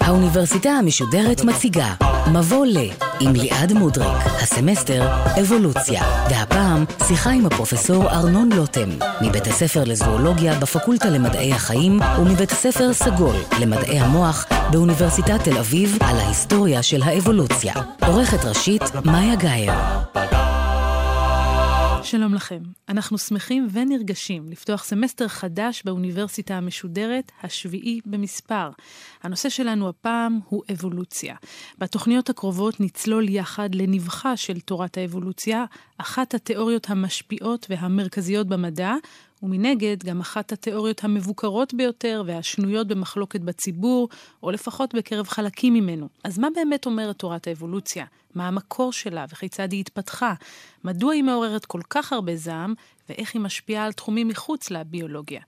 האוניברסיטה המשודרת מציגה מבוא ל עם ליעד מודריק, הסמסטר אבולוציה, והפעם שיחה עם הפרופסור ארנון לוטם, מבית הספר לזואולוגיה בפקולטה למדעי החיים ומבית הספר סגול למדעי המוח באוניברסיטת תל אביב על ההיסטוריה של האבולוציה. עורכת ראשית מאיה גאייר. שלום לכם. אנחנו שמחים ונרגשים לפתוח סמסטר חדש באוניברסיטה המשודרת, השביעי במספר. הנושא שלנו הפעם הוא אבולוציה. בתוכניות הקרובות נצלול יחד לנבחה של תורת האבולוציה, אחת התיאוריות המשפיעות והמרכזיות במדע, ומנגד גם אחת התיאוריות המבוקרות ביותר והשנויות במחלוקת בציבור, או לפחות בקרב חלקים ממנו. אז מה באמת אומרת תורת האבולוציה? מה המקור שלה וכיצד היא התפתחה? מדוע היא מעוררת כל כך הרבה זעם, ואיך היא משפיעה על תחומים מחוץ לביולוגיה?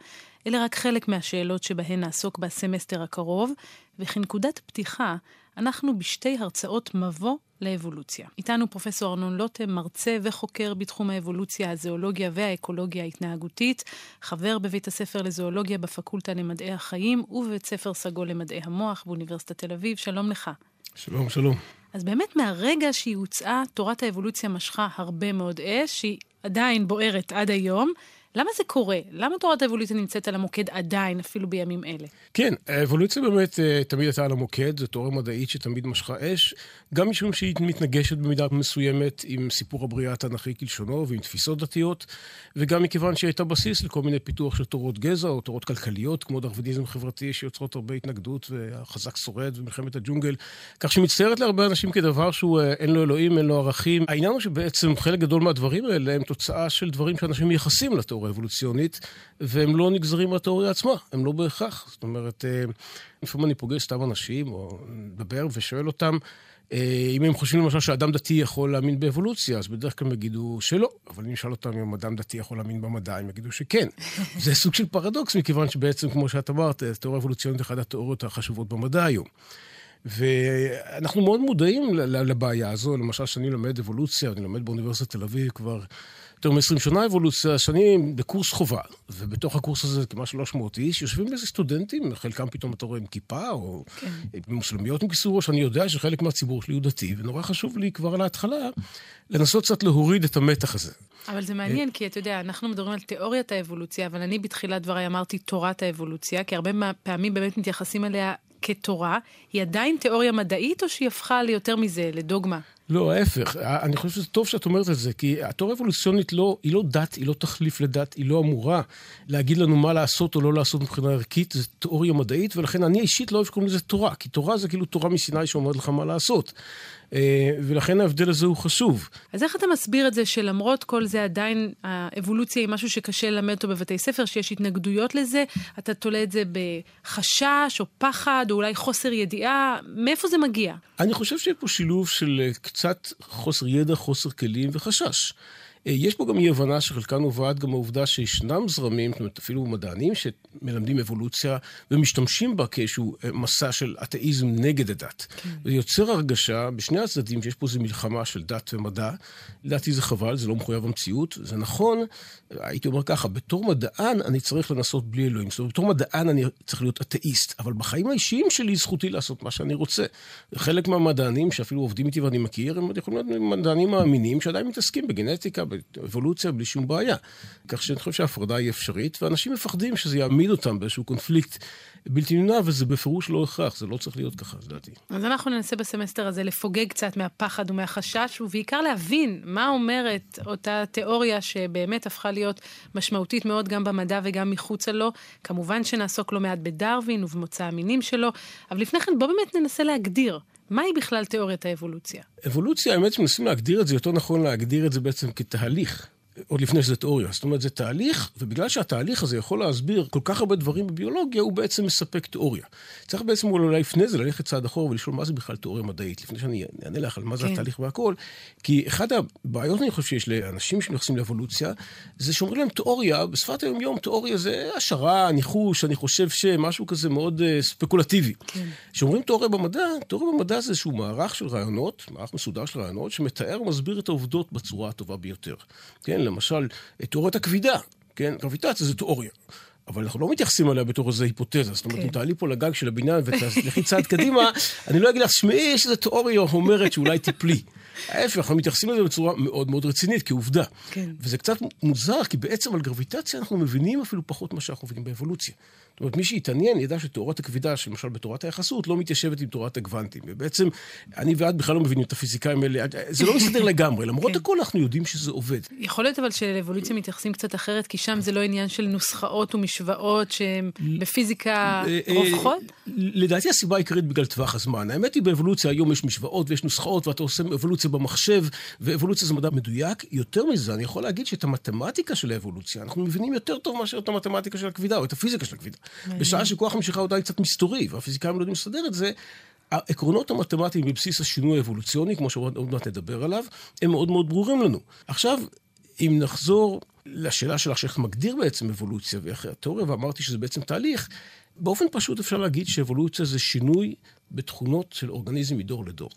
אלה רק חלק מהשאלות שבהן נעסוק בסמסטר הקרוב, וכנקודת פתיחה, אנחנו בשתי הרצאות מבוא לאבולוציה. איתנו פרופסור ארנון לוטם, מרצה וחוקר בתחום האבולוציה, הזואולוגיה והאקולוגיה ההתנהגותית, חבר בבית הספר לזואולוגיה בפקולטה למדעי החיים ובבית ספר סגול למדעי המוח באוניברסיטת תל אביב. שלום לך. שלום, שלום. אז באמת מהרגע שהיא הוצאה, תורת האבולוציה משכה הרבה מאוד אש, שהיא עדיין בוערת עד היום. למה זה קורה? למה תורת האבולוציה נמצאת על המוקד עדיין, אפילו בימים אלה? כן, האבולוציה באמת אה, תמיד הייתה על המוקד, זו תיאוריה מדעית שתמיד משכה אש, גם משום שהיא מתנגשת במידה מסוימת עם סיפור הבריאה התנ"כי כלשונו ועם תפיסות דתיות, וגם מכיוון שהיא הייתה בסיס לכל מיני פיתוח של תורות גזע או תורות כלכליות, כמו דרוויניזם חברתי, שיוצרות הרבה התנגדות, והחזק שורד ומלחמת הג'ונגל, כך שמצטיירת להרבה אנשים כדבר שהוא אה, אין לו אלוהים, אין לו ערכים. העניין הוא שבעצם חלק גדול מהדברים האלה הם תוצאה של דברים שאנשים מייחסים לתיאוריה האבולוציונית, והם לא נגזרים מהתיאוריה עצמה, הם לא בהכרח. זאת אומרת, אה, לפעמים אני פוגש סתם אנשים, או מדבר ושואל אותם, אה, אם הם חושבים למשל שאדם דתי יכול להאמין באבולוציה, אז בדרך כלל הם יגידו שלא. אבל אם נשאל אותם אם אדם דתי יכול להאמין במדע, הם יגידו שכן. זה סוג של פרדוקס, מכיוון שבעצם, כמו שאת אמרת, תיאוריה אבולוציונית היא אחת התיאוריות החשובות במדע היום. ואנחנו מאוד מודעים לבעיה הזו. למשל, כשאני לומד אבולוציה, אני לומד באוניברסיטת תל אביב כבר יותר מ-20 שנה אבולוציה, שאני בקורס חובה, ובתוך הקורס הזה כמעט 300 איש, יושבים איזה סטודנטים, חלקם פתאום אתה רואה עם כיפה, או כן. מוסלמיות עם כיסור ראש, אני יודע שחלק מהציבור שלי הוא דתי, ונורא חשוב לי כבר על ההתחלה לנסות קצת להוריד את המתח הזה. אבל זה מעניין, כי אתה יודע, אנחנו מדברים על תיאוריית האבולוציה, אבל אני בתחילת דבריי אמרתי תורת האבולוציה, כי הרבה פעמים באמת מתייחסים אליה כתורה, היא עדיין תיאוריה מדעית, או שהיא הפכה ליותר מזה, לדוגמה? לא, ההפך. אני חושב שזה טוב שאת אומרת את זה, כי התיאוריה האבולוציונית לא, היא לא דת, היא לא תחליף לדת, היא לא אמורה להגיד לנו מה לעשות או לא לעשות מבחינה ערכית, זו תיאוריה מדעית, ולכן אני אישית לא אוהב שקוראים לזה תורה, כי תורה זה כאילו תורה מסיני שאומרת לך מה לעשות. אה, ולכן ההבדל הזה הוא חשוב. אז איך אתה מסביר את זה שלמרות כל זה עדיין האבולוציה היא משהו שקשה ללמד אותו בבתי ספר, שיש התנגדויות לזה, אתה תולה את זה בחשש או פחד או אולי חוסר ידיעה, מאיפה זה מגיע? אני חושב שיש פה שילוב של אה, קצת חוסר ידע, חוסר כלים וחשש. אה, יש פה גם אי הבנה שחלקה נובעת גם העובדה שישנם זרמים, זאת אומרת אפילו מדענים שמלמדים אבולוציה ומשתמשים בה כאיזשהו אה, מסע של אתאיזם נגד הדת. כן. זה יוצר הרגשה בשני הצדדים שיש פה איזו מלחמה של דת ומדע. לדעתי זה חבל, זה לא מחויב המציאות. זה נכון, הייתי אומר ככה, בתור מדען אני צריך לנסות בלי אלוהים. זאת אומרת, בתור מדען אני צריך להיות אתאיסט, אבל בחיים האישיים שלי זכותי לעשות מה שאני רוצה. חלק מהמדענים שאפילו עובדים איתי ואני מכיר, הם יכולים להיות מדענים מאמינים שעדיין מתעסקים בגנטיקה, אבולוציה בלי שום בעיה. כך שאני חושב שההפרדה היא אפשרית, ואנשים מפחדים שזה יעמיד אותם באיזשהו קונפליקט בלתי נמנע, וזה בפירוש לא הכרח, זה לא צריך להיות ככה, לדעתי. אז אנחנו ננסה בסמסטר הזה לפוגג קצת מהפחד ומהחשש, ובעיקר להבין מה אומרת אותה תיאוריה שבאמת הפכה להיות משמעותית מאוד גם במדע וגם מחוצה לו. כמובן שנעסוק לא מעט בדרווין ובמוצא המינים שלו, אבל לפני כן בואו באמת ננסה להגדיר. מהי בכלל תיאוריית האבולוציה? אבולוציה, האמת שמנסים להגדיר את זה, יותר נכון להגדיר את זה בעצם כתהליך. עוד לפני שזה תיאוריה. זאת אומרת, זה תהליך, ובגלל שהתהליך הזה יכול להסביר כל כך הרבה דברים בביולוגיה, הוא בעצם מספק תיאוריה. צריך בעצם אולי לפני זה ללכת צעד אחורה ולשאול מה זה בכלל תיאוריה מדעית, לפני שאני אענה לך על מה זה כן. התהליך והכל. כי אחת הבעיות, אני חושב, שיש לאנשים שנכנסים לאבולוציה, זה שאומרים להם תיאוריה, בשפת היום-יום תיאוריה זה השערה, ניחוש, אני חושב שמשהו כזה מאוד uh, ספקולטיבי. כן. כשאומרים תיאוריה במדע, תיאוריה במדע זה איזשהו מערך של רעיונות, מערך מסודר של רעיונות, שמתאר ומסביר את העובדות בצורה הטובה ביותר. כן, למשל, תיאוריית הכבידה, כן? גרביטציה זה תיאוריה. אבל אנחנו לא מתייחסים אליה בתור איזו היפותזה. זאת אומרת, אם כן. תעלי פה לגג של הבניין ותלכי צעד קדימה, אני לא אגיד לך, שמעי, יש איזו תיאוריה אומרת שאולי תיפלי. ההפך, אנחנו מתייחסים לזה בצורה מאוד מאוד רצינית, כעובדה. כן. וזה קצת מוזר, כי בעצם על גרביטציה אנחנו מבינים אפילו פחות ממה שאנחנו מבינים באבולוציה. זאת אומרת, מי שהתעניין ידע שתורת הכבידה, למשל בתורת היחסות, לא מתיישבת עם תורת הגוונטים. ובעצם, אני ואת בכלל לא מבינים את הפיזיקאים האלה, זה לא מסתדר לגמרי, למרות כן. הכל אנחנו יודעים שזה עובד. יכול להיות אבל שלאבולוציה מתייחסים קצת אחרת, כי שם זה לא עניין של נוסחאות ומשוואות שהן בפיזיקה אה, אה, רווחות? לדעתי הסיבה העיקרית בגלל טווח הזמן. האמת היא, באבולוציה היום יש משוואות ויש נוסחאות, ואתה עושה אבולוציה במחשב, ואבולוציה זה מדע מדויק. יותר מזה, אני יכול להגיד שאת המתמטיקה של האבולוציה, אנחנו מבינים יותר טוב מאשר את המתמטיקה של הכבידה, או את הפיזיקה של הכבידה. בשעה שכוח המשיכה הוא די קצת מסתורי, והפיזיקאים לא יודעים לסדר את זה, העקרונות המתמטיים בבסיס השינוי האבולוציוני, כמו שעוד מעט נדבר עליו, הם מאוד מאוד ברורים לנו. עכשיו, אם נחזור לשאלה שלך, שאיך מגדיר בעצם אבולוציה ואיך התיאוריה, ואמרתי שזה בעצם תהליך, באופן פשוט אפשר להגיד שאבולוציה זה שינוי בתכונות של אורגניזם מדור לדור.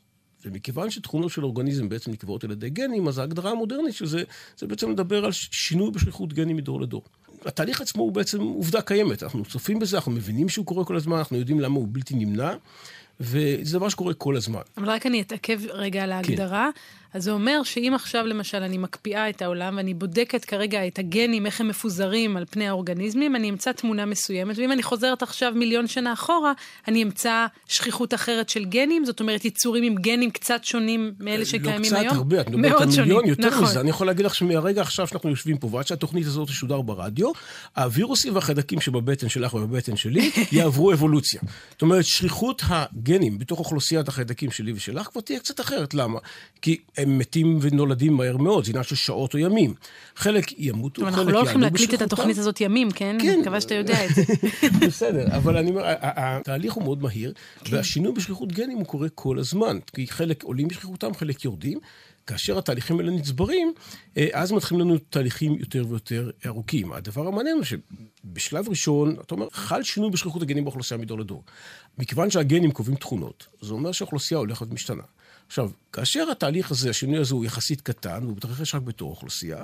ומכיוון שתכונות של אורגניזם בעצם נקבעות על ידי גנים, אז ההגדרה המודרנית של זה, זה בעצם לדבר על שינוי בשליחות גנים מדור לדור. התהליך עצמו הוא בעצם עובדה קיימת. אנחנו צופים בזה, אנחנו מבינים שהוא קורה כל הזמן, אנחנו יודעים למה הוא בלתי נמנע, וזה דבר שקורה כל הזמן. אבל רק אני אתעכב רגע על. ההגדרה. כן. אז זה אומר שאם עכשיו למשל אני מקפיאה את העולם ואני בודקת כרגע את הגנים, איך הם מפוזרים על פני האורגניזמים, אני אמצא תמונה מסוימת, ואם אני חוזרת עכשיו מיליון שנה אחורה, אני אמצא שכיחות אחרת של גנים, זאת אומרת יצורים עם גנים קצת שונים מאלה שקיימים היום. לא קצת, הרבה, את מדברת על מיליון, יותר נכון. מזה. אני יכול להגיד לך שמהרגע עכשיו שאנחנו יושבים פה, ועד שהתוכנית הזאת תשודר ברדיו, הווירוסים והחיידקים שבבטן שלך ובבטן שלי יעברו אבולוציה. זאת אומרת, שכיחות הגנים בתוך אוכלוסיית החיידקים שלי ושלך כבר תהיה קצת אחרת. למה? כי הם מתים ונולדים מהר מאוד, זה עניין של שעות או ימים. חלק ימותו, חלק יעלו. אנחנו לא הולכים להקליט את התוכנית הזאת ימים, כן? כן. אני מקווה שאתה יודע את זה. בסדר, אבל אני אומר, התהליך הוא מאוד מהיר, כן. והשינוי בשכיחות גנים הוא קורה כל הזמן. כי חלק עולים בשכיחותם, חלק יורדים. כאשר התהליכים האלה נצברים, אה, אז מתחילים לנו תהליכים יותר ויותר ארוכים. הדבר המעניין הוא שבשלב ראשון, אתה אומר, חל שינוי בשכיחות הגנים באוכלוסייה מדור לדור. מכיוון שהגנים קובעים תכונות, זה אומר שהאוכלוסייה הולכת ומשתנה. עכשיו, כאשר התהליך הזה, השינוי הזה הוא יחסית קטן, והוא מתרחש רק בתור אוכלוסייה,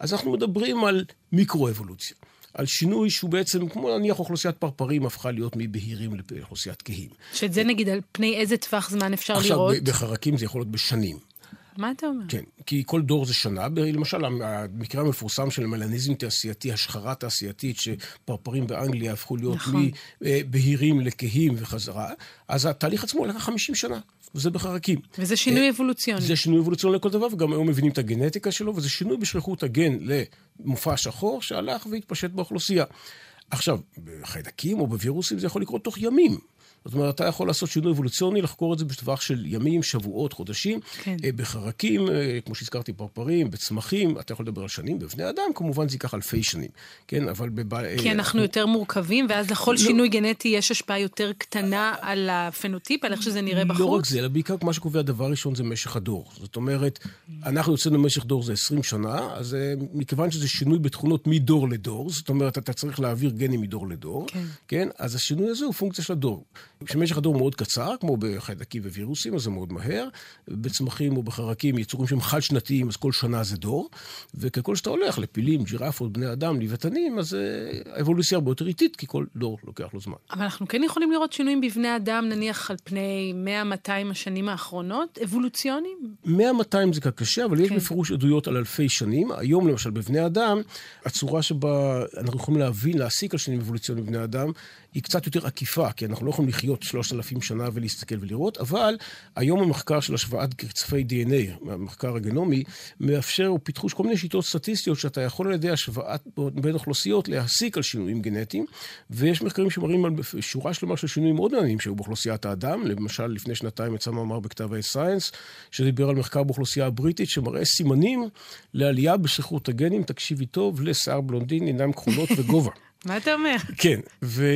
אז אנחנו מדברים על מיקרו-אבולוציה. על שינוי שהוא בעצם, כמו נניח אוכלוסיית פרפרים הפכה להיות מבהירים לאוכלוסיית כהים. שאת זה נגיד על פני איזה טווח זמן אפשר עכשיו, לראות? עכשיו, בחרקים זה יכול להיות בשנים. מה אתה אומר? כן, כי כל דור זה שנה. למשל, המקרה המפורסם של מלניזם תעשייתי, השחרה תעשייתית, שפרפרים באנגליה הפכו להיות נכון. מבהירים לכהים וחזרה, אז התהליך עצמו לקח 50 שנה. וזה בחרקים. וזה שינוי אה, אבולוציוני. זה שינוי אבולוציוני לכל דבר, וגם היום מבינים את הגנטיקה שלו, וזה שינוי בשליחות הגן למופע שחור שהלך והתפשט באוכלוסייה. עכשיו, בחיידקים או בווירוסים זה יכול לקרות תוך ימים. זאת אומרת, אתה יכול לעשות שינוי אבולוציוני, לחקור את זה בטווח של ימים, שבועות, חודשים. כן. אה, בחרקים, אה, כמו שהזכרתי, פרפרים, בצמחים, אתה יכול לדבר על שנים. בבני אדם, כמובן, זה ייקח אלפי שנים. כן, אבל... בב... אה, כי אנחנו יותר מורכבים, ואז לכל לא... שינוי גנטי יש השפעה יותר קטנה על הפנוטיפ, על איך שזה נראה בחוץ? לא רק זה, אלא בעיקר מה שקובע דבר ראשון זה משך הדור. זאת אומרת, אנחנו יוצאים למשך דור זה 20 שנה, אז מכיוון שזה שינוי בתכונות מדור לדור, זאת אומרת, אתה צריך להעביר גנים מדור לדור, כן, כן אז השינוי הזה הוא פונקציה של הדור. כשמשך הדור מאוד קצר, כמו בחיידקים ווירוסים, אז זה מאוד מהר. בצמחים או בחרקים, יצורים שהם חד-שנתיים, אז כל שנה זה דור. וככל שאתה הולך לפילים, ג'ירפות, בני אדם, לוויתנים, אז אה, האבולוציה הרבה יותר איטית, כי כל דור לוקח לו זמן. אבל אנחנו כן יכולים לראות שינויים בבני אדם, נניח על פני 100-200 השנים האחרונות, אבולוציוניים? 100-200 זה קשה, אבל כן. יש בפירוש עדויות על אלפי שנים. היום, למשל, בבני אדם, הצורה שבה אנחנו יכולים להבין, להסיק על שינויים אבולוציוניים בבני אדם, היא קצת יותר עקיפה, כי אנחנו לא יכולים לחיות שלושת אלפים שנה ולהסתכל ולראות, אבל היום המחקר של השוואת קצפי DNA, המחקר הגנומי, מאפשר, או כל מיני שיטות סטטיסטיות שאתה יכול על ידי השוואת בין אוכלוסיות להסיק על שינויים גנטיים, ויש מחקרים שמראים על שורה שלמה של שינויים מאוד מעניינים שהיו באוכלוסיית האדם. למשל, לפני שנתיים יצא מאמר בכתב ה-Science, שדיבר על מחקר באוכלוסייה הבריטית, שמראה סימנים לעלייה בשכרות הגנים, תקשיבי טוב, לשיער בלונדין, עיניים כחולות וגובה. מה אתה אומר? כן, ו...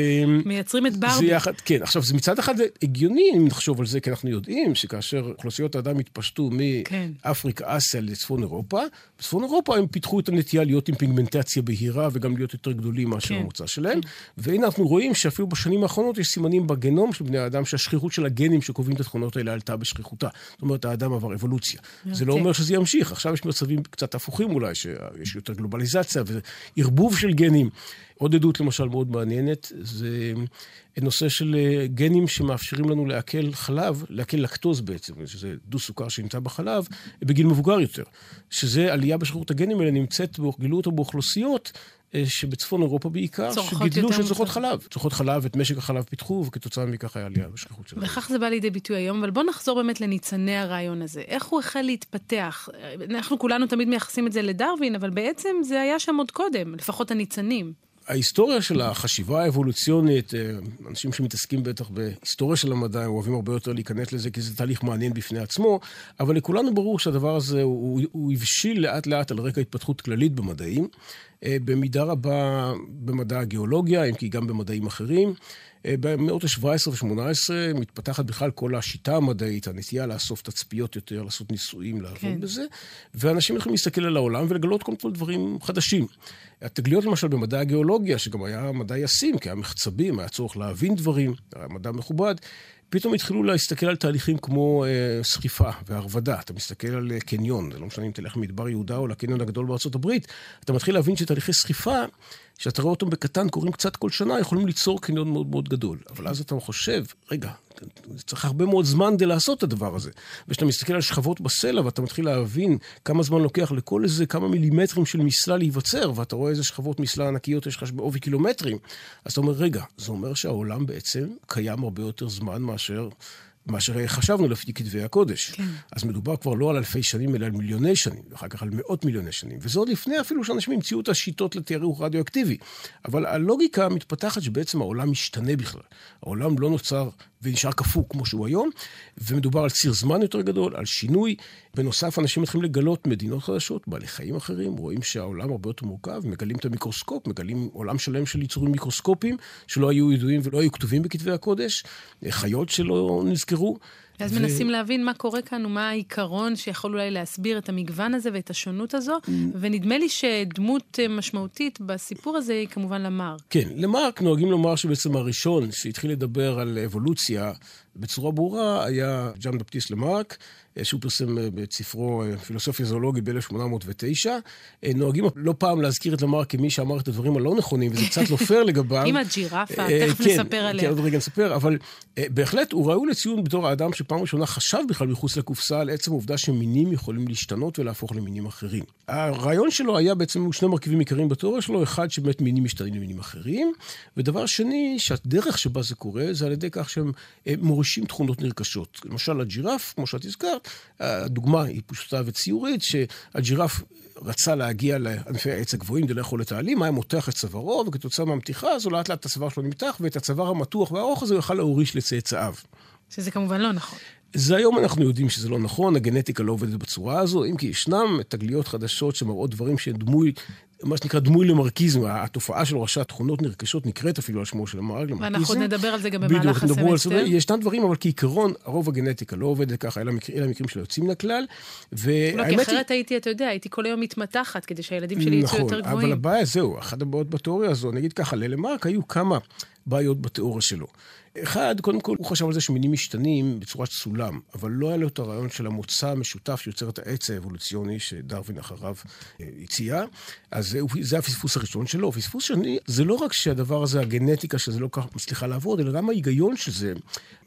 מייצרים את ברבי. יחד, כן, עכשיו, זה מצד אחד הגיוני אם נחשוב על זה, כי אנחנו יודעים שכאשר אוכלוסיות האדם התפשטו כן. מאפריקה, כן. אסיה לצפון אירופה, בצפון אירופה הם פיתחו את הנטייה להיות עם פיגמנטציה בהירה וגם להיות יותר גדולים מאשר כן. המוצא שלהם. כן. והנה אנחנו רואים שאפילו בשנים האחרונות יש סימנים בגנום של בני האדם שהשכיחות של הגנים שקובעים את התכונות האלה עלתה בשכיחותה. זאת אומרת, האדם עבר אבולוציה. Okay. זה לא אומר שזה ימשיך. עכשיו יש מצבים קצת הפוכים אולי, שיש יותר גלובליזציה וערבוב של גנים. עוד עדות למשל מאוד מעניינת, זה נושא של אה, גנים שמאפשרים לנו לעכל חלב, לעכל לקטוז בעצם, שזה דו-סוכר שנמצא בחלב, בגיל מבוגר יותר. שזה עלייה בשכיחות הגנים האלה נמצאת, גילו אותה באוכלוסיות אה, שבצפון אירופה בעיקר, שגידלו שצריכות חלב. צורכות חלב, את משק החלב פיתחו, וכתוצאה מכך היה עלייה בשכיחות שלהם. וכך זה בא לידי ביטוי היום, אבל בואו נחזור באמת לניצני הרעיון הזה. איך הוא החל להתפתח? אנחנו כולנו תמיד מייחסים את זה לדרווין, אבל בעצם זה היה שם עוד קודם, לפחות הניצנים. ההיסטוריה של החשיבה האבולוציונית, אה, אנשים שמתעסקים בטח בהיסטוריה של המדע, הם אוהבים הרבה יותר להיכנס לזה, כי זה תהליך מעניין בפני עצמו, אבל לכולנו ברור שהדבר הזה, הוא, הוא הבשיל לאט לאט על רקע התפתחות כללית במדעים, אה, במידה רבה במדע הגיאולוגיה, אם כי גם במדעים אחרים. אה, במאות ה-17 ו-18 מתפתחת בכלל כל השיטה המדעית, הנטייה לאסוף תצפיות יותר, לעשות ניסויים, לעבוד כן. בזה, ואנשים יכולים להסתכל על העולם ולגלות קודם כל דברים חדשים. התגליות למשל במדע הגיאולוגיה, שגם היה מדע ישים, כי היה מחצבים, היה צורך להבין דברים, היה מדע מכובד, פתאום התחילו להסתכל על תהליכים כמו אה, סחיפה והרבדה. אתה מסתכל על אה, קניון, זה לא משנה אם תלך ממדבר יהודה או לקניון הגדול בארצות הברית, אתה מתחיל להבין שתהליכי סחיפה שאתה רואה אותם בקטן, קורים קצת כל שנה, יכולים ליצור קניון מאוד מאוד גדול. אבל אז אתה חושב, רגע, צריך הרבה מאוד זמן כדי לעשות את הדבר הזה. וכשאתה מסתכל על שכבות בסלע ואתה מתחיל להבין כמה זמן לוקח לכל איזה כמה מילימטרים של מסלע להיווצר, ואתה רואה איזה שכבות מסלע ענקיות יש לך בעובי קילומטרים, אז אתה אומר, רגע, זה אומר שהעולם בעצם קיים הרבה יותר זמן מאשר מה שחשבנו לפי כתבי הקודש. כן. אז מדובר כבר לא על אלפי שנים, אלא על מיליוני שנים, ואחר כך על מאות מיליוני שנים. וזה עוד לפני אפילו שאנשים המציאו את השיטות לתיארוך רדיואקטיבי. אבל הלוגיקה מתפתחת שבעצם העולם משתנה בכלל. העולם לא נוצר ונשאר קפוא כמו שהוא היום, ומדובר על ציר זמן יותר גדול, על שינוי. בנוסף, אנשים מתחילים לגלות מדינות חדשות, בעלי חיים אחרים, רואים שהעולם הרבה יותר מורכב, מגלים את המיקרוסקופ, מגלים עולם שלם של יצורים מיקרוסקופיים שלא היו ידועים ולא היו כתובים בכתבי הקודש, חיות שלא נזכרו. ואז ו... מנסים להבין מה קורה כאן ומה העיקרון שיכול אולי להסביר את המגוון הזה ואת השונות הזו, mm. ונדמה לי שדמות אה, משמעותית בסיפור הזה היא כמובן למרק. כן, למרק נוהגים לומר שבעצם הראשון שהתחיל לדבר על אבולוציה בצורה ברורה היה ג'אן בפטיס למרק, שהוא פרסם אה, את ספרו אה, פילוסופיה זואולוגית ב-1809. נוהגים לא פעם להזכיר את למרק כמי שאמר את הדברים הלא נכונים, וזה קצת לא פייר לגביו. עם הג'ירפה, תכף כן, נספר עליה. כן, עוד רגע נספר, אבל בהחלט הוא ראוי לציון בתור האדם שפעם ראשונה חשב בכלל מחוץ לקופסה על עצם העובדה שמינים יכולים להשתנות ולהפוך למינים אחרים. הרעיון שלו היה בעצם שני מרכיבים עיקריים בתיאוריה שלו, אחד שבאמת מינים משתנים למינים אחרים, ודבר שני, שהדרך שבה זה קורה זה על ידי כך שהם מורישים תכונות נרכשות. למשל הג'ירף, כמו שאת הזכרת, הדוגמה היא פשוטה וציורית, שהג'ירף רצה להגיע לענפי העץ הגבוהים כדי לאכול את העלים, היה מותח את צווארו, וכתוצאה מהמתיחה הזו לאט לאט הצוואר שלו נמתח, ואת הצוואר המתוח והארוך הזה הוא יכל להוריש לצאצאיו. שזה כמובן לא נכון. זה היום אנחנו יודעים שזה לא נכון, הגנטיקה לא עובדת בצורה הזו, אם כי ישנם תגליות חדשות שמראות דברים שדמוי, מה שנקרא דמוי למרקיזם, התופעה של ראשי התכונות נרכשות נקראת אפילו על שמו של המרק למרקיזם. ואנחנו נדבר על זה גם במהלך הסמסטר. ישנם דברים, אבל כעיקרון, הרוב הגנטיקה לא עובדת ככה, אלה המקרים, המקרים שלא יוצאים מן הכלל. לא, כי אחרת הייתי, אתה יודע, הייתי כל היום מתמתחת כדי שהילדים שלי יצאו יותר גבוהים. נכון, אבל הבעיה זהו, אחת הבעיות בתיאוריה הזו, נגיד ככה, ללמרק היו כמה בעיות בתיאוריה שלו. אחד, קודם כל, הוא חשב על זה שמינים משתנים בצורת סולם, אבל לא היה לו את הרעיון של המוצא המשותף שיוצר את העץ האבולוציוני שדרווין אחריו אה, הציע. אז זה, זה הפספוס הראשון שלו. פספוס שני, זה לא רק שהדבר הזה, הגנטיקה שזה לא כך מצליחה לעבוד, אלא גם ההיגיון של זה.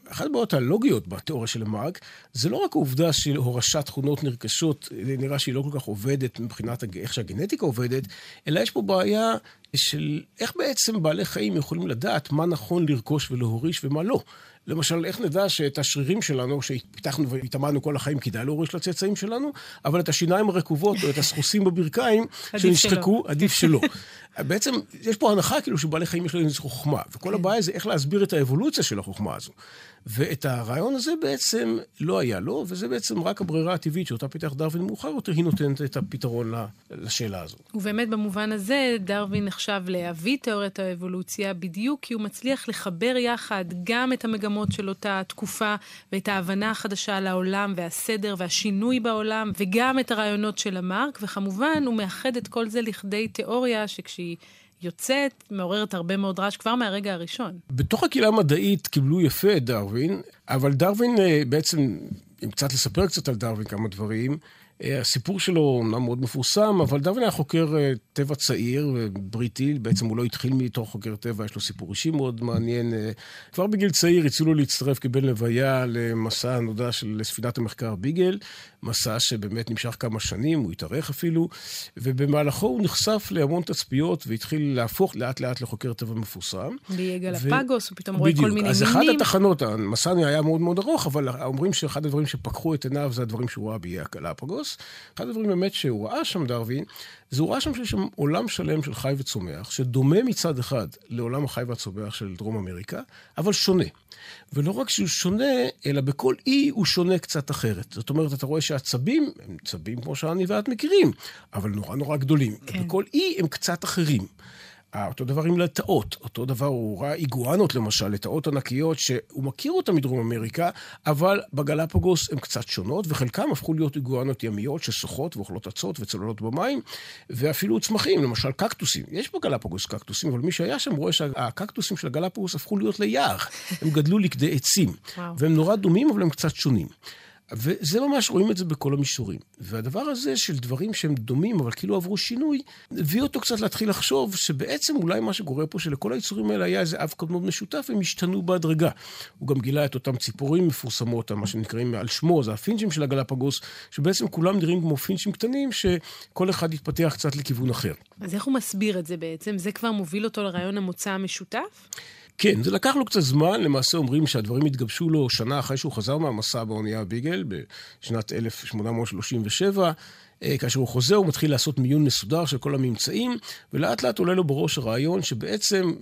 אחת הבעיות הלוגיות בתיאוריה של המארק, זה לא רק העובדה של הורשת תכונות נרכשות, נראה שהיא לא כל כך עובדת מבחינת איך שהגנטיקה עובדת, אלא יש פה בעיה של איך בעצם בעלי חיים יכולים לדעת מה נכון לרכוש ולהוריש ומה לא. למשל, איך נדע שאת השרירים שלנו, שפיתחנו והתאמנו כל החיים, כדאי להוריש לצאצאים שלנו, אבל את השיניים הרקובות או את הסחוסים בברכיים שנשחקו, עדיף שלא. בעצם, יש פה הנחה כאילו שבעלי חיים יש להם איזו חוכמה, וכל כן. הבעיה זה איך להסביר את האבולוציה של החוכמה הזו. ואת הרעיון הזה בעצם לא היה לו, וזה בעצם רק הברירה הטבעית שאותה פיתח דרווין מאוחר יותר, היא נותנת את הפתרון לשאלה הזו. ובאמת במובן הזה, דרווין נחשב לאבי תיאוריית האבולוציה, בדיוק כי הוא מצליח לחבר יחד גם את המגמות של אותה תקופה, ואת ההבנה החדשה על העולם והסדר והשינוי בעולם, וגם את הרעיונות של המרק, וכמובן הוא מאחד את כל זה לכדי תיאוריה שכשהיא... יוצאת, מעוררת הרבה מאוד רעש כבר מהרגע הראשון. בתוך הקהילה המדעית קיבלו יפה את דרווין, אבל דרווין אה, בעצם, אם קצת לספר קצת על דרווין כמה דברים, הסיפור שלו אומנם מאוד מפורסם, אבל דרווין היה חוקר אה, טבע צעיר, בריטי, בעצם הוא לא התחיל מתור חוקר טבע, יש לו סיפור אישי מאוד מעניין. כבר בגיל צעיר הציעו לו להצטרף כבן לוויה למסע הנודע של ספינת המחקר ביגל, מסע שבאמת נמשך כמה שנים, הוא התארך אפילו, ובמהלכו הוא נחשף להמון תצפיות והתחיל להפוך לאט לאט לחוקר טבע מפורסם. ביגל הפגוס, הוא פתאום רואה כל מיני מינים. אז אחת התחנות, המסע היה מאוד מאוד ארוך, אבל אומרים שאחד הדברים שפקחו את עיניו זה הדברים שהוא ראה באיי הגלפגוס. אחד הדברים באמת שהוא ראה שם, דרווין, זה הוא ראה שם שיש שם עולם שלם של חי וצומח, שדומה מצד אחד לעולם החי והצומח של דרום אמריקה, אבל שונה. ולא רק שהוא שונה, אלא בכל אי הוא שונה קצת אחרת. זאת אומרת, אתה רואה שהצבים הם צבים כמו שאני ואת מכירים, אבל נורא נורא גדולים. כן. בכל אי הם קצת אחרים. אותו דבר עם לטאות, אותו דבר הוא ראה איגואנות למשל, לטאות ענקיות שהוא מכיר אותן מדרום אמריקה, אבל בגלפגוס הן קצת שונות, וחלקם הפכו להיות איגואנות ימיות ששוחות ואוכלות אצות וצוללות במים, ואפילו צמחים, למשל קקטוסים. יש בגלפגוס קקטוסים, אבל מי שהיה שם רואה שהקקטוסים של הגלפגוס הפכו להיות ליער. הם גדלו לכדי עצים. והם נורא דומים, אבל הם קצת שונים. וזה ממש, רואים את זה בכל המישורים. והדבר הזה של דברים שהם דומים, אבל כאילו עברו שינוי, הביא אותו קצת להתחיל לחשוב שבעצם אולי מה שקורה פה, שלכל היצורים האלה היה איזה אב קדמות משותף, הם השתנו בהדרגה. הוא גם גילה את אותם ציפורים מפורסמות, מה שנקראים על שמו, זה הפינצ'ים של הגלפגוס, שבעצם כולם נראים כמו פינצ'ים קטנים, שכל אחד יתפתח קצת לכיוון אחר. אז איך הוא מסביר את זה בעצם? זה כבר מוביל אותו לרעיון המוצא המשותף? כן, זה לקח לו קצת זמן, למעשה אומרים שהדברים התגבשו לו שנה אחרי שהוא חזר מהמסע באונייה ביגל, בשנת 1837. אה, כאשר הוא חוזר, הוא מתחיל לעשות מיון מסודר של כל הממצאים, ולאט לאט עולה לו בראש הרעיון שבעצם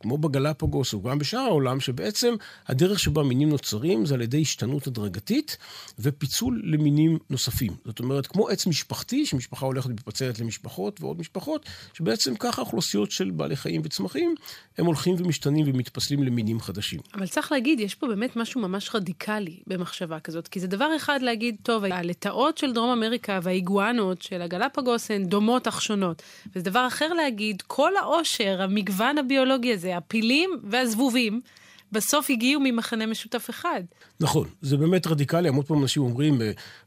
כמו בגלפגוס או גם בשאר העולם, שבעצם הדרך שבה מינים נוצרים זה על ידי השתנות הדרגתית ופיצול למינים נוספים. זאת אומרת, כמו עץ משפחתי, שמשפחה הולכת ומתפצלת למשפחות ועוד משפחות, שבעצם ככה אוכלוסיות של בעלי חיים וצמחים, הם הולכים ומשתנים ומתפצלים למינים חדשים. אבל צריך להגיד, יש פה באמת משהו ממש רדיקלי במחשבה כזאת, כי זה דבר אחד להגיד, טוב, הלטאות של דרום אמריקה והאיגואנות של הגלפגוס הן דומות אך שונות. וזה דבר אחר להגיד, כל העושר, המגוון הביולוגי הזה, הפילים והזבובים, בסוף הגיעו ממכנה משותף אחד. נכון, זה באמת רדיקלי. המון פעמים אנשים אומרים,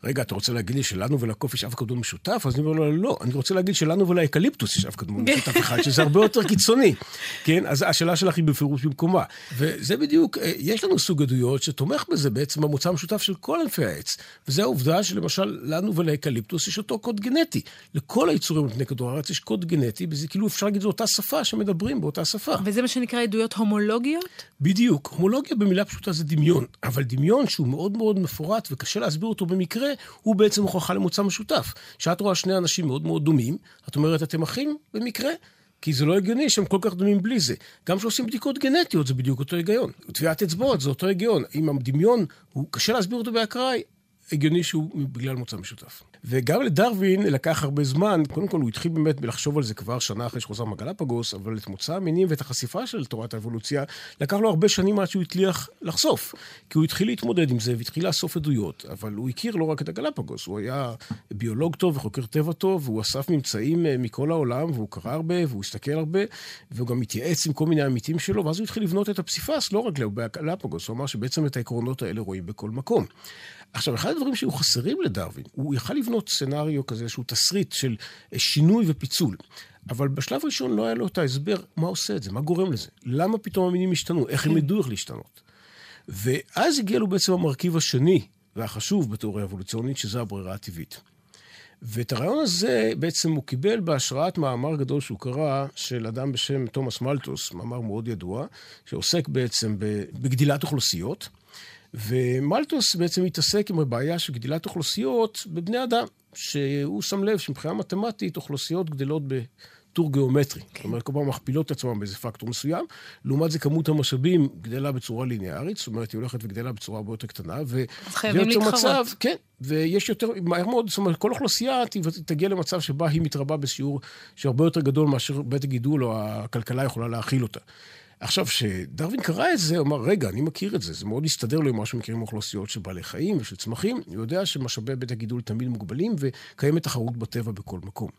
רגע, אתה רוצה להגיד לי שלנו ולקוף יש אב קדמון משותף? אז אני אומר לו, לא, אני רוצה להגיד שלנו ולאקליפטוס יש אב קדמון משותף אחד, שזה הרבה יותר קיצוני. כן, אז השאלה שלך היא בפירוש במקומה. וזה בדיוק, יש לנו סוג עדויות שתומך בזה בעצם במוצא המשותף של כל ענפי העץ. וזה העובדה שלמשל, לנו ולאקליפטוס יש אותו קוד גנטי. לכל היצורים על פני כדור הארץ יש קוד גנטי, וזה כאילו אפשר להגיד, זו אותה שפה שמדברים באותה שפה. וזה מה שנקרא עדויות הומולוגיות? בדיוק. הומולוגיה במילה פשוטה זה דמיון, אבל דמיון שהוא מאוד מאוד מפורט וקשה להסביר אותו במקרה, הוא בעצם הוכחה למוצא משותף. כשאת רואה שני אנשים מאוד מאוד דומים, את אומרת, אתם אחים במקרה? כי זה לא הגיוני שהם כל כך דומים בלי זה. גם כשעושים בדיקות גנטיות זה בדיוק אותו היגיון. טביעת אצבעות זה אותו היגיון. אם הדמיון, הוא קשה להסביר אותו באקראי, הגיוני שהוא בגלל מוצא משותף. וגם לדרווין לקח הרבה זמן, קודם כל הוא התחיל באמת לחשוב על זה כבר שנה אחרי שחוזר מגלפגוס, אבל את מוצא המינים ואת החשיפה של תורת האבולוציה, לקח לו הרבה שנים עד שהוא הצליח לחשוף. כי הוא התחיל להתמודד עם זה והתחיל לאסוף עדויות, אבל הוא הכיר לא רק את הגלפגוס, הוא היה ביולוג טוב וחוקר טבע טוב, והוא אסף ממצאים אה, מכל העולם, והוא קרא הרבה, והוא הסתכל הרבה, והוא גם התייעץ עם כל מיני עמיתים שלו, ואז הוא התחיל לבנות את הפסיפס לא רק לגבי הגלפגוס, הוא אמר שבעצם את העקרונות האלה רואים בכל מקום. עכשיו, אחד הדברים שהיו חסרים לדרווין, הוא יכל לבנות סצנריו כזה, שהוא תסריט של אה, שינוי ופיצול. אבל בשלב הראשון לא היה לו את ההסבר מה עושה את זה, מה גורם לזה, למה פתאום המינים השתנו, איך הם כן. ידעו איך להשתנות. ואז הגיע לו בעצם המרכיב השני והחשוב בתיאוריה אבולוציונית, שזה הברירה הטבעית. ואת הרעיון הזה בעצם הוא קיבל בהשראת מאמר גדול שהוא קרא, של אדם בשם תומאס מלטוס, מאמר מאוד ידוע, שעוסק בעצם בגדילת אוכלוסיות. ומלטוס בעצם התעסק עם הבעיה של גדילת אוכלוסיות בבני אדם, שהוא שם לב שמבחינה מתמטית אוכלוסיות גדלות טור גיאומטרי. כן. זאת אומרת, כל פעם מכפילות את עצמם באיזה פקטור מסוים. לעומת זה, כמות המשאבים גדלה בצורה ליניארית, זאת אומרת, היא הולכת וגדלה בצורה הרבה יותר קטנה. ו... אז חייבים להתחרות. מצב, כן, ויש יותר, מהר מאוד, זאת אומרת, כל אוכלוסייה תגיע למצב שבה היא מתרבה בשיעור שהרבה יותר גדול מאשר בית הגידול או הכלכלה יכולה להכיל אותה. עכשיו, כשדרווין קרא את זה, הוא אמר, רגע, אני מכיר את זה, זה מאוד מסתדר לו עם מה שמכירים אוכלוסיות של בעלי חיים ושל צמחים. הוא יודע שמשאבי בית הגידול תמיד מוגבלים וקיימת תחרות בטבע בכל מקום.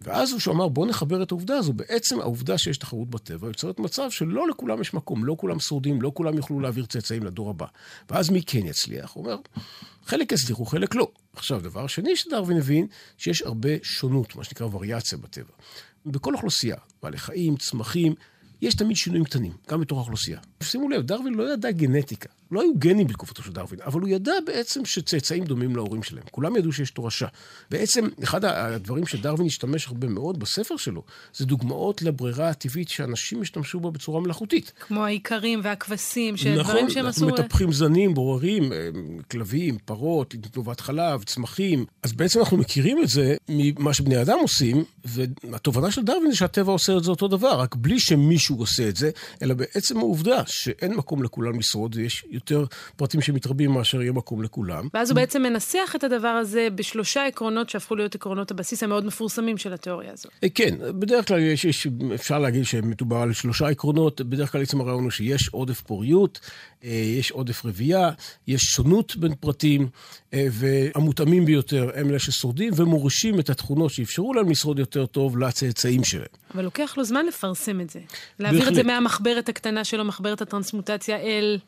ואז הוא אמר, בואו נחבר את העובדה הזו. בעצם העובדה שיש תחרות בטבע יוצרת מצב שלא לכולם יש מקום, לא כולם שורדים, לא כולם יוכלו להעביר צאצאים לדור הבא. ואז מי כן יצליח? הוא אומר, חלק יצליחו, חלק לא. עכשיו, דבר שני שדרווין הבין, שיש הרבה שונות, מה שנקרא וריאציה בטבע. בכל אוכלוסייה, בעלי חיים, צמחים, יש תמיד שינויים קטנים, גם בתוך האוכלוסייה. שימו לב, דרווין לא ידע גנטיקה. לא היו גנים בתקופתו של דרווין, אבל הוא ידע בעצם שצאצאים דומים להורים שלהם. כולם ידעו שיש תורשה. בעצם, אחד הדברים שדרווין השתמש הרבה מאוד בספר שלו, זה דוגמאות לברירה הטבעית שאנשים השתמשו בה בצורה מלאכותית. כמו האיכרים והכבשים, שדברים נכון, שהם עשו... נכון, אנחנו מטפחים זנים, בוררים, אה, כלבים, פרות, תנובת חלב, צמחים. אז בעצם אנחנו מכירים את זה ממה שבני אדם עושים, והתובנה של דרווין זה שהטבע עושה את זה אותו דבר, רק בלי שמישהו עושה את זה, אלא בעצם העובדה שאין מקום לכולם לשרוד, ויש יותר פרטים שמתרבים מאשר יהיה מקום לכולם. ואז הוא בעצם מנסח את הדבר הזה בשלושה עקרונות שהפכו להיות עקרונות הבסיס המאוד מפורסמים של התיאוריה הזאת. אה, כן, בדרך כלל יש, יש אפשר להגיד שמדובר על שלושה עקרונות. בדרך כלל עצם הרעיון הוא שיש עודף פוריות, אה, יש עודף רבייה, יש שונות בין פרטים, אה, והמותאמים ביותר הם אלה ששורדים ומורישים את התכונות שאפשרו להם לשרוד יותר טוב לצאצאים שלהם. אבל לוקח לו זמן לפרסם את זה. להעביר. את זה מהמחברת הקטנה שלו, מחברת הטרנסמוטציה, אל...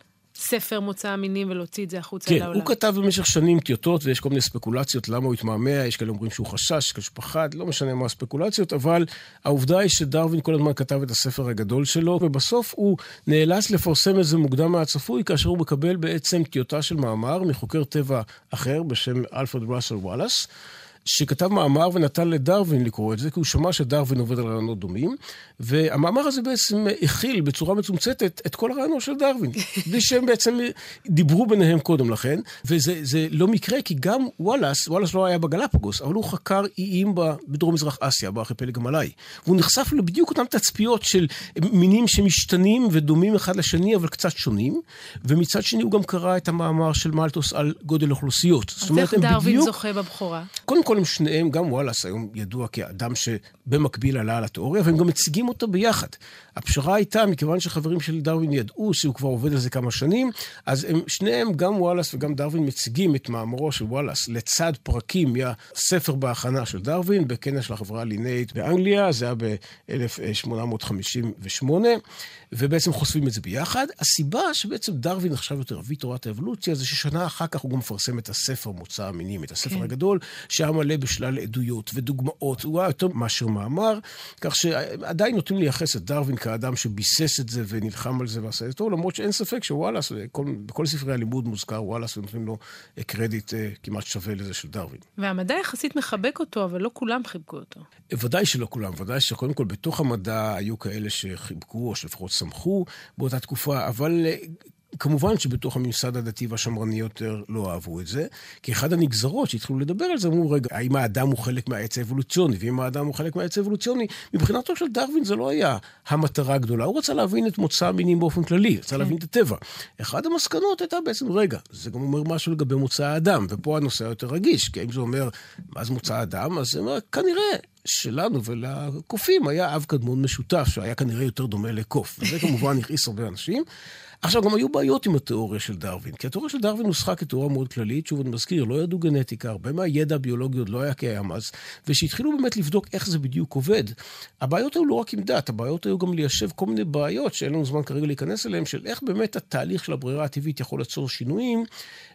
ספר מוצא המינים ולהוציא את זה החוצה כן, לעולם. כן, הוא כתב במשך שנים טיוטות, ויש כל מיני ספקולציות למה הוא התמהמה, יש כאלה אומרים שהוא חשש, יש כאלה שפחד, לא משנה מה הספקולציות, אבל העובדה היא שדרווין כל הזמן כתב את הספר הגדול שלו, ובסוף הוא נאלץ לפרסם את זה מוקדם מהצפוי, כאשר הוא מקבל בעצם טיוטה של מאמר מחוקר טבע אחר בשם אלפרד ראסל וואלאס. שכתב מאמר ונתן לדרווין לקרוא את זה, כי הוא שמע שדרווין עובד על רעיונות דומים, והמאמר הזה בעצם הכיל בצורה מצומצתת את כל הרעיונות של דרווין, בלי שהם בעצם דיברו ביניהם קודם לכן, וזה לא מקרה, כי גם וואלאס, וואלאס לא היה בגלפגוס, אבל הוא חקר איים בדרום מזרח אסיה, בארכיפלג המלאי, והוא נחשף לבדיוק אותן תצפיות של מינים שמשתנים ודומים אחד לשני, אבל קצת שונים, ומצד שני הוא גם קרא את המאמר של מלטוס על גודל אוכלוסיות. אז איך דרווין בדיוק... זוכה בבכורה? קודם כל הם שניהם, גם וואלאס היום ידוע כאדם שבמקביל עלה על התיאוריה, והם גם מציגים אותו ביחד. הפשרה הייתה, מכיוון שחברים של דרווין ידעו שהוא כבר עובד על זה כמה שנים, אז הם, שניהם, גם וואלאס וגם דרווין, מציגים את מאמרו של וואלאס לצד פרקים מהספר בהכנה של דרווין, בכנס של החברה הלינאית באנגליה, זה היה ב-1858, ובעצם חושפים את זה ביחד. הסיבה שבעצם דרווין עכשיו יותר אבי תורת האבולוציה, זה ששנה אחר כך הוא גם מפרסם את הספר מוצא המינים, את הספר כן. הגדול, שהיה מלא בשלל עדויות ודוגמאות, הוא היה יותר מאשר מאמר, כך שעדיין נוטים לייחס את דרווין כאדם שביסס את זה ונלחם על זה ועשה את זה טוב, למרות שאין ספק שוואלאס, בכל, בכל ספרי הלימוד מוזכר וואלאס ונותנים לו אה, קרדיט אה, כמעט שווה לזה של דרווין. והמדע יחסית מחבק אותו, אבל לא כולם חיבקו אותו. ודאי שלא כולם, ודאי שקודם כל בתוך המדע היו כאלה שחיבקו, או שלפחות שמחו באותה תקופה, אבל אה, כמובן שבתוך הממסד הדתי והשמרני יותר לא אהבו את זה, כי אחד הנגזרות שהתחילו לדבר על זה, אמרו, רגע, האם האדם הוא חלק מהעץ האבולוציוני? ואם האדם הוא חלק מהעץ האבולוציוני, מבחינתו של דרווין זה לא היה המטרה הגדולה, הוא רצה להבין את מוצא המינים באופן כללי, רצה כן. להבין את הטבע. אחד המסקנות הייתה בעצם, רגע, זה גם אומר משהו לגבי מוצא האדם, ופה הנושא היותר רגיש, כי אם זה אומר, מה זה מוצא האדם? אז זה אומר, כנראה שלנו ולקופים היה אב קדמון משותף, שהיה כנראה יותר דומה לקוף. וזה כמובן הכעיס הרבה אנשים. עכשיו, גם היו בעיות עם התיאוריה של דרווין, כי התיאוריה של דרווין נוסחה כתיאוריה מאוד כללית, שוב, אני מזכיר, לא ידעו גנטיקה, הרבה מהידע הביולוגי עוד לא היה קיים אז, ושהתחילו באמת לבדוק איך זה בדיוק עובד. הבעיות היו לא רק עם דת, הבעיות היו גם ליישב כל מיני בעיות שאין לנו זמן כרגע להיכנס אליהן, של איך באמת התהליך של הברירה הטבעית יכול ליצור שינויים,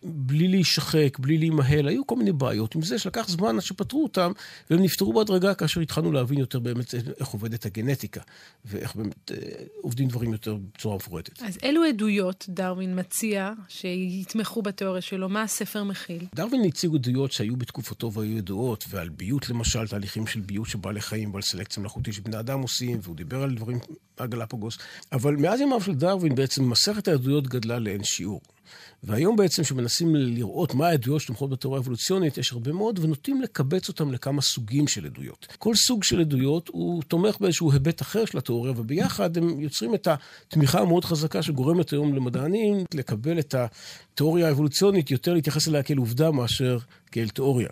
בלי להישחק, בלי להימהל. היו כל מיני בעיות עם זה, שלקח זמן עד שפתרו אותם, והם נפתרו בהדרגה כאשר התחלנו להבין יותר באמת איך עובדת הגנטיקה, ואיך באמת אה, עובדים דברים יותר בצורה מפורטת. אז אלו עדויות דרווין מציע שיתמכו בתיאוריה שלו? מה הספר מכיל? דרווין הציג עדויות שהיו בתקופתו והיו ידועות, ועל ביות למשל, תהליכים של ביות של בעלי חיים ועל סלקציה מלאכותית שבני אדם עושים, והוא דיבר על דברים מהגלפגוס. אבל מאז ימיו של דרווין בעצם מסכת העדויות גדלה לאין שיעור. והיום בעצם, כשמנסים לראות מה העדויות שתומכות בתיאוריה האבולוציונית, יש הרבה מאוד, ונוטים לקבץ אותם לכמה סוגים של עדויות. כל סוג של עדויות הוא תומך באיזשהו היבט אחר של התיאוריה, וביחד הם יוצרים את התמיכה המאוד חזקה שגורמת היום למדענים לקבל את התיאוריה האבולוציונית, יותר להתייחס אליה כאל עובדה מאשר כאל תיאוריה.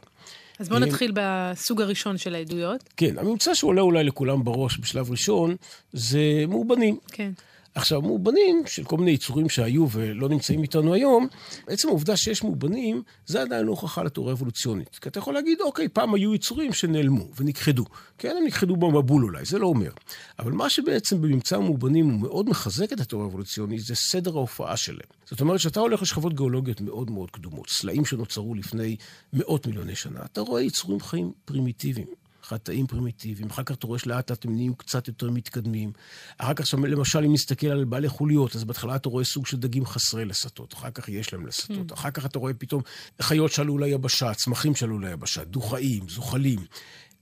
אז בואו נתחיל בסוג הראשון של העדויות. כן, הממצא שעולה אולי לכולם בראש בשלב ראשון, זה מאובנים. כן. עכשיו, מאובנים של כל מיני יצורים שהיו ולא נמצאים איתנו היום, עצם העובדה שיש מאובנים, זה עדיין לא הוכחה לתיאוריה אבולוציונית. כי אתה יכול להגיד, אוקיי, פעם היו יצורים שנעלמו ונכחדו. כן, הם נכחדו במבול אולי, זה לא אומר. אבל מה שבעצם בממצא המאובנים הוא מאוד מחזק את התיאוריה האבולוציונית, זה סדר ההופעה שלהם. זאת אומרת, כשאתה הולך לשכבות גיאולוגיות מאוד מאוד קדומות, סלעים שנוצרו לפני מאות מיליוני שנה, אתה רואה יצורים חיים פרימיטיביים. חד-תאיים פרימיטיביים, אחר כך אתה רואה שלאט לאט הם נהיים קצת יותר מתקדמים. אחר כך, למשל, אם נסתכל על בעלי חוליות, אז בהתחלה אתה רואה סוג של דגים חסרי לסתות, אחר כך יש להם לסתות, mm. אחר כך אתה רואה פתאום חיות שעלו ליבשה, צמחים שעלו ליבשה, דו-חיים, זוחלים.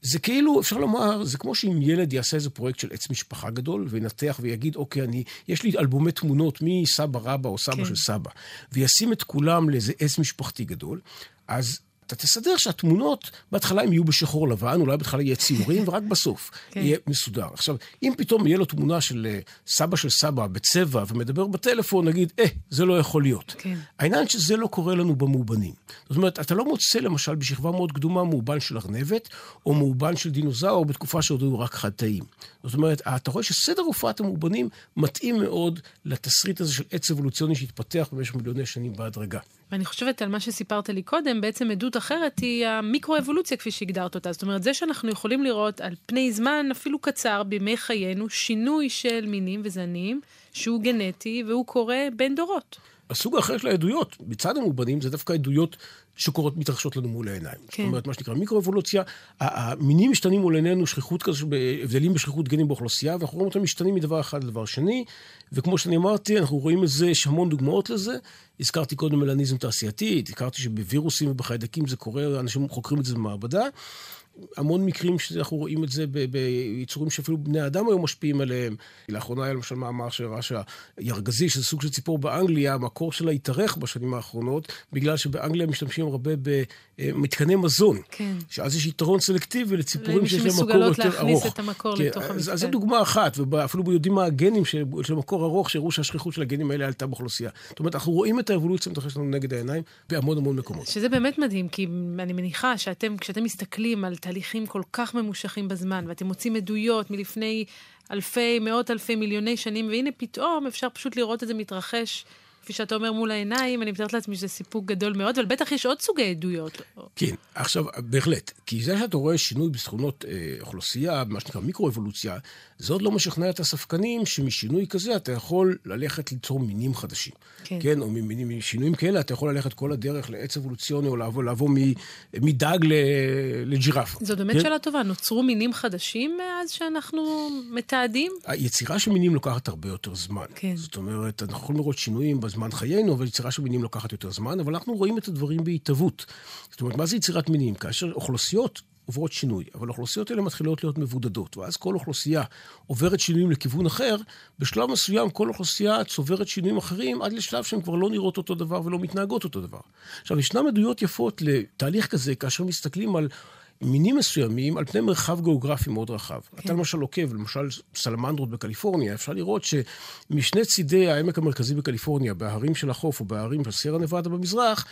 זה כאילו, אפשר לומר, זה כמו שאם ילד יעשה איזה פרויקט של עץ משפחה גדול, וינתח ויגיד, אוקיי, אני, יש לי אלבומי תמונות מסבא רבא או סבא כן. של סבא, וישים את כולם לאיזה עץ משפחתי גדול, אז אתה תסדר שהתמונות, בהתחלה הם יהיו בשחור לבן, אולי בהתחלה יהיה ציורים, ורק בסוף כן. יהיה מסודר. עכשיו, אם פתאום יהיה לו תמונה של אה, סבא של סבא בצבע ומדבר בטלפון, נגיד, אה, זה לא יכול להיות. כן. העניין שזה לא קורה לנו במאובנים. זאת אומרת, אתה לא מוצא למשל בשכבה מאוד קדומה מאובן של ארנבת, או מאובן של דינוזאור בתקופה שעוד היו רק חד-תאים. זאת אומרת, אתה רואה שסדר הופעת המאובנים מתאים מאוד לתסריט הזה של עץ אבולוציוני שהתפתח במשך מיליוני שנים בהדרגה. ואני חושבת על מה שסיפרת לי קודם, בעצם עדות אחרת היא המיקרו-אבולוציה, כפי שהגדרת אותה. זאת אומרת, זה שאנחנו יכולים לראות על פני זמן אפילו קצר בימי חיינו, שינוי של מינים וזנים, שהוא גנטי והוא קורה בין דורות. הסוג האחר של העדויות, מצד המאובנים, זה דווקא עדויות שקורות, מתרחשות לנו מול העיניים. כן. זאת אומרת, מה שנקרא מיקרו-אבולוציה, המינים משתנים מול עינינו, שכיחות כזו, הבדלים בשכיחות גנים באוכלוסייה, ואנחנו רואים אותם משתנים מדבר אחד לדבר שני, וכמו שאני אמרתי, אנחנו רואים את זה, יש המון דוגמאות לזה. הזכרתי קודם מלניזם תעשייתי, הזכרתי שבווירוסים ובחיידקים זה קורה, אנשים חוקרים את זה במעבדה. המון מקרים שאנחנו רואים את זה ביצורים שאפילו בני אדם היו משפיעים עליהם. לאחרונה היה למשל מאמר שהראה שהירגזי, שזה סוג של ציפור באנגליה, המקור שלה התארך בשנים האחרונות, בגלל שבאנגליה משתמשים הרבה במתקני מזון. כן. שאז יש יתרון סלקטיבי לציפורים שיש להם מקור יותר ארוך. שמסוגלות להכניס את המקור כן, לתוך המתקן. אז זו דוגמה אחת, ואפילו יודעים מה הגנים של, של מקור ארוך, שהראו שהשכיחות של הגנים האלה עלתה באוכלוסייה. זאת אומרת, אנחנו רואים את האבולוציה מתרחשת לנו נגד העיניים בהמון המון מקומות. שזה באמת מדהים, כי אני מניחה שאתם, כשאתם מסתכלים על תהליכים כל כך ממושכים בזמן, ואתם מוצאים עדויות מלפני אלפי, מאות אלפי, מיליוני שנים, והנה פתאום אפשר פשוט לראות את זה מתרחש כפי שאתה אומר מול העיניים, אני מתארת לעצמי שזה סיפוק גדול מאוד, אבל בטח יש עוד סוגי עדויות. כן, עכשיו, בהחלט. כי זה שאתה רואה שינוי בסכונות אה, אוכלוסייה, מה שנקרא מיקרו-אבולוציה, זה עוד לא משכנע את הספקנים שמשינוי כזה אתה יכול ללכת ליצור מינים חדשים. כן. כן, או משינויים כאלה אתה יכול ללכת כל הדרך לעץ אבולוציוני, או לעבור, לעבור מדג לג'ירף. זו באמת כן? שאלה טובה. נוצרו מינים חדשים מאז שאנחנו מתעדים? היצירה של מינים לוקחת הרבה יותר זמן. כן. זאת אומרת, אנחנו יכולים לראות שינויים בזמן חיינו, אבל יצירה של מינים לוקחת יותר זמן, אבל אנחנו רואים את הדברים בהתהוות. זאת אומרת, מה זה יצירת מינים? כאשר אוכלוסיות עוברות שינוי, אבל האוכלוסיות האלה מתחילות להיות מבודדות, ואז כל אוכלוסייה עוברת שינויים לכיוון אחר, בשלב מסוים כל אוכלוסייה צוברת שינויים אחרים עד לשלב שהן כבר לא נראות אותו דבר ולא מתנהגות אותו דבר. עכשיו, ישנן עדויות יפות לתהליך כזה, כאשר מסתכלים על מינים מסוימים על פני מרחב גיאוגרפי מאוד רחב. כן. אתה למשל עוקב, למשל סלמנדרות בקליפורניה, אפשר לראות שמשני צידי העמק המרכזי בקליפורניה, בהרים של החוף או בהרים של סיירה נבדה במזרח,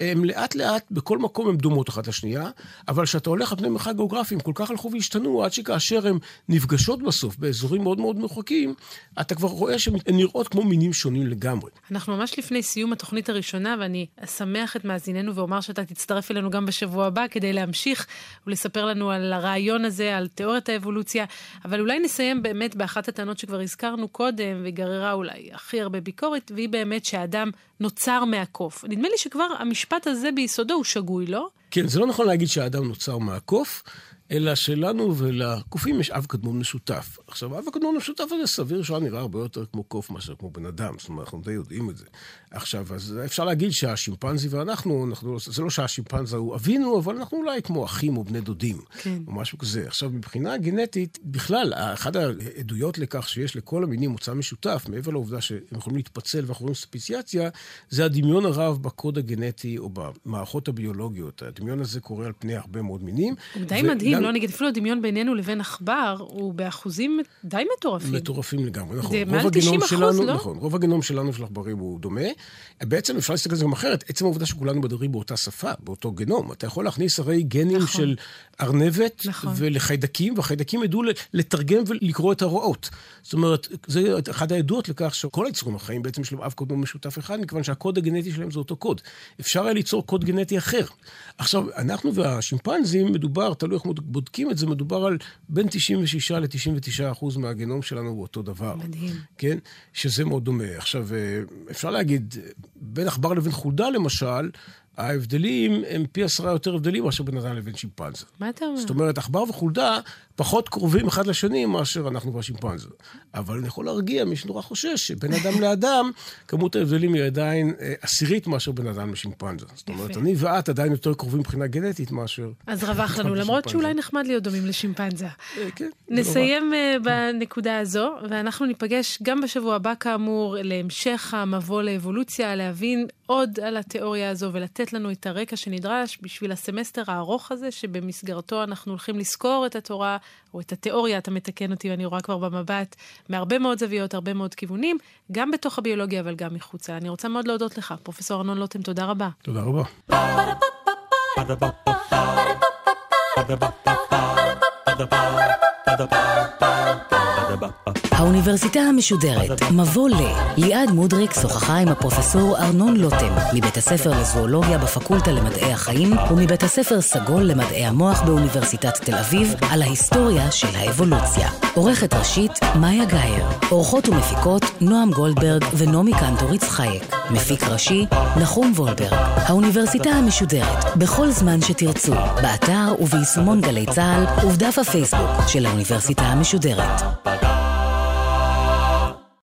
הם לאט לאט, בכל מקום הן דומות אחת לשנייה, אבל כשאתה הולך על פני מרחב גיאוגרפי, הם כל כך הלכו והשתנו, עד שכאשר הן נפגשות בסוף באזורים מאוד מאוד מרוחקים, אתה כבר רואה שהן נראות כמו מינים שונים לגמרי. אנחנו ממש לפני סיום התוכנית הראשונה, ואני אשמח את מאזיננו ואומר שאתה תצטרף אלינו גם בשבוע הבא כדי להמשיך ולספר לנו על הרעיון הזה, על תיאוריית האבולוציה, אבל אולי נסיים באמת באחת הטענות שכבר הזכרנו קודם, וגררה אולי הכי הרבה ביקורת, והיא באמת שהאדם נוצר מהקוף. נדמה לי שכבר המשפט הזה ביסודו הוא שגוי, לא? כן, זה לא נכון להגיד שהאדם נוצר מהקוף. אלא שלנו ולקופים יש אב קדמון משותף. עכשיו, האב הקדמון המשותף הזה סביר שהוא נראה הרבה יותר כמו קוף מאשר כמו בן אדם, זאת אומרת, אנחנו די יודעים את זה. עכשיו, אז אפשר להגיד שהשימפנזי ואנחנו, אנחנו, זה לא שהשימפנזה הוא אבינו, אבל אנחנו אולי כמו אחים או בני דודים, כן. או משהו כזה. עכשיו, מבחינה גנטית, בכלל, אחת העדויות לכך שיש לכל המינים מוצא משותף, מעבר לעובדה שהם יכולים להתפצל ואנחנו רואים ספציאציה, זה הדמיון הרב בקוד הגנטי או במערכות הביולוגיות. הדמיון הזה קורה על פני הרבה מאוד מינים. הוא די ו... מדהים, לא נגיד, אפילו הדמיון בינינו לבין עכבר הוא באחוזים די מטורפים. מטורפים לגמרי, נכון. זה מעל 90 אחוז, שלנו, לא? נכון, רוב הגנום שלנו של עכברים הוא דומה. בעצם אפשר להסתכל על זה גם אחרת, עצם העובדה שכולנו מדברים באותה שפה, באותו גנום. אתה יכול להכניס הרי גנים נכון. של ארנבת נכון. ולחיידקים, והחיידקים ידעו לתרגם ולקרוא את ההוראות. זאת אומרת, זה אחת העדויות לכך שכל היצורים החיים בעצם יש להם אב קוד משותף אחד, מכיוון שהקוד הגנטי שלהם זה אותו קוד. אפשר היה ליצור קוד גנטי אחר. עכשיו, אנחנו והשימפנזים, מדובר, תלוי איך בודקים את זה, מדובר על בין 96 ל-99 אחוז מהגנום שלנו הוא אותו דבר. מדהים. כן? שזה מאוד דומה. עכשיו, אה, אפשר להגיד, בין עכבר לבין חולדה למשל, ההבדלים הם פי עשרה יותר הבדלים מאשר בין אדם לבין שימפנזה. מה אתה אומר? זאת אומרת, עכבר וחולדה פחות קרובים אחד לשני מאשר אנחנו והשימפנזה. אבל אני יכול להרגיע מי שנורא חושש שבין אדם לאדם, כמות ההבדלים היא עדיין אה, עשירית מאשר בין אדם לשימפנזה. זאת אומרת, אני ואת עדיין יותר קרובים מבחינה גנטית מאשר... אז רווח לנו, למרות שאולי נחמד להיות דומים לשימפנזה. אה, כן. נסיים אה, בנקודה הזו, ואנחנו ניפגש גם בשבוע הבא, כאמור, להמשך המבוא לאבולוציה, להבין עוד על התיאוריה הזו ולתת לנו את הרקע שנדרש בשביל הסמסטר הארוך הזה, שבמסגרתו אנחנו הולכים לזכור את התורה, או את התיאוריה, אתה מתקן אותי, ואני רואה כבר במבט, מהרבה מאוד זוויות, הרבה מאוד כיוונים, גם בתוך הביולוגיה, אבל גם מחוצה. אני רוצה מאוד להודות לך, פרופ' ארנון לוטם, תודה רבה. תודה רבה. האוניברסיטה המשודרת, מבוא ל. ליעד מודריק שוחחה עם הפרופסור ארנון לוטם, מבית הספר לזואולוגיה בפקולטה למדעי החיים, ומבית הספר סגול למדעי המוח באוניברסיטת תל אביב, על ההיסטוריה של האבולוציה. עורכת ראשית, מאיה גאייר. עורכות ומפיקות, נועם גולדברג ונעמי קנטוריץ חייק. מפיק ראשי, נחום וולברג. האוניברסיטה המשודרת, בכל זמן שתרצו, באתר וביישומון גלי צה"ל ובדף הפייסבוק של האוניברסיטה המשודרת.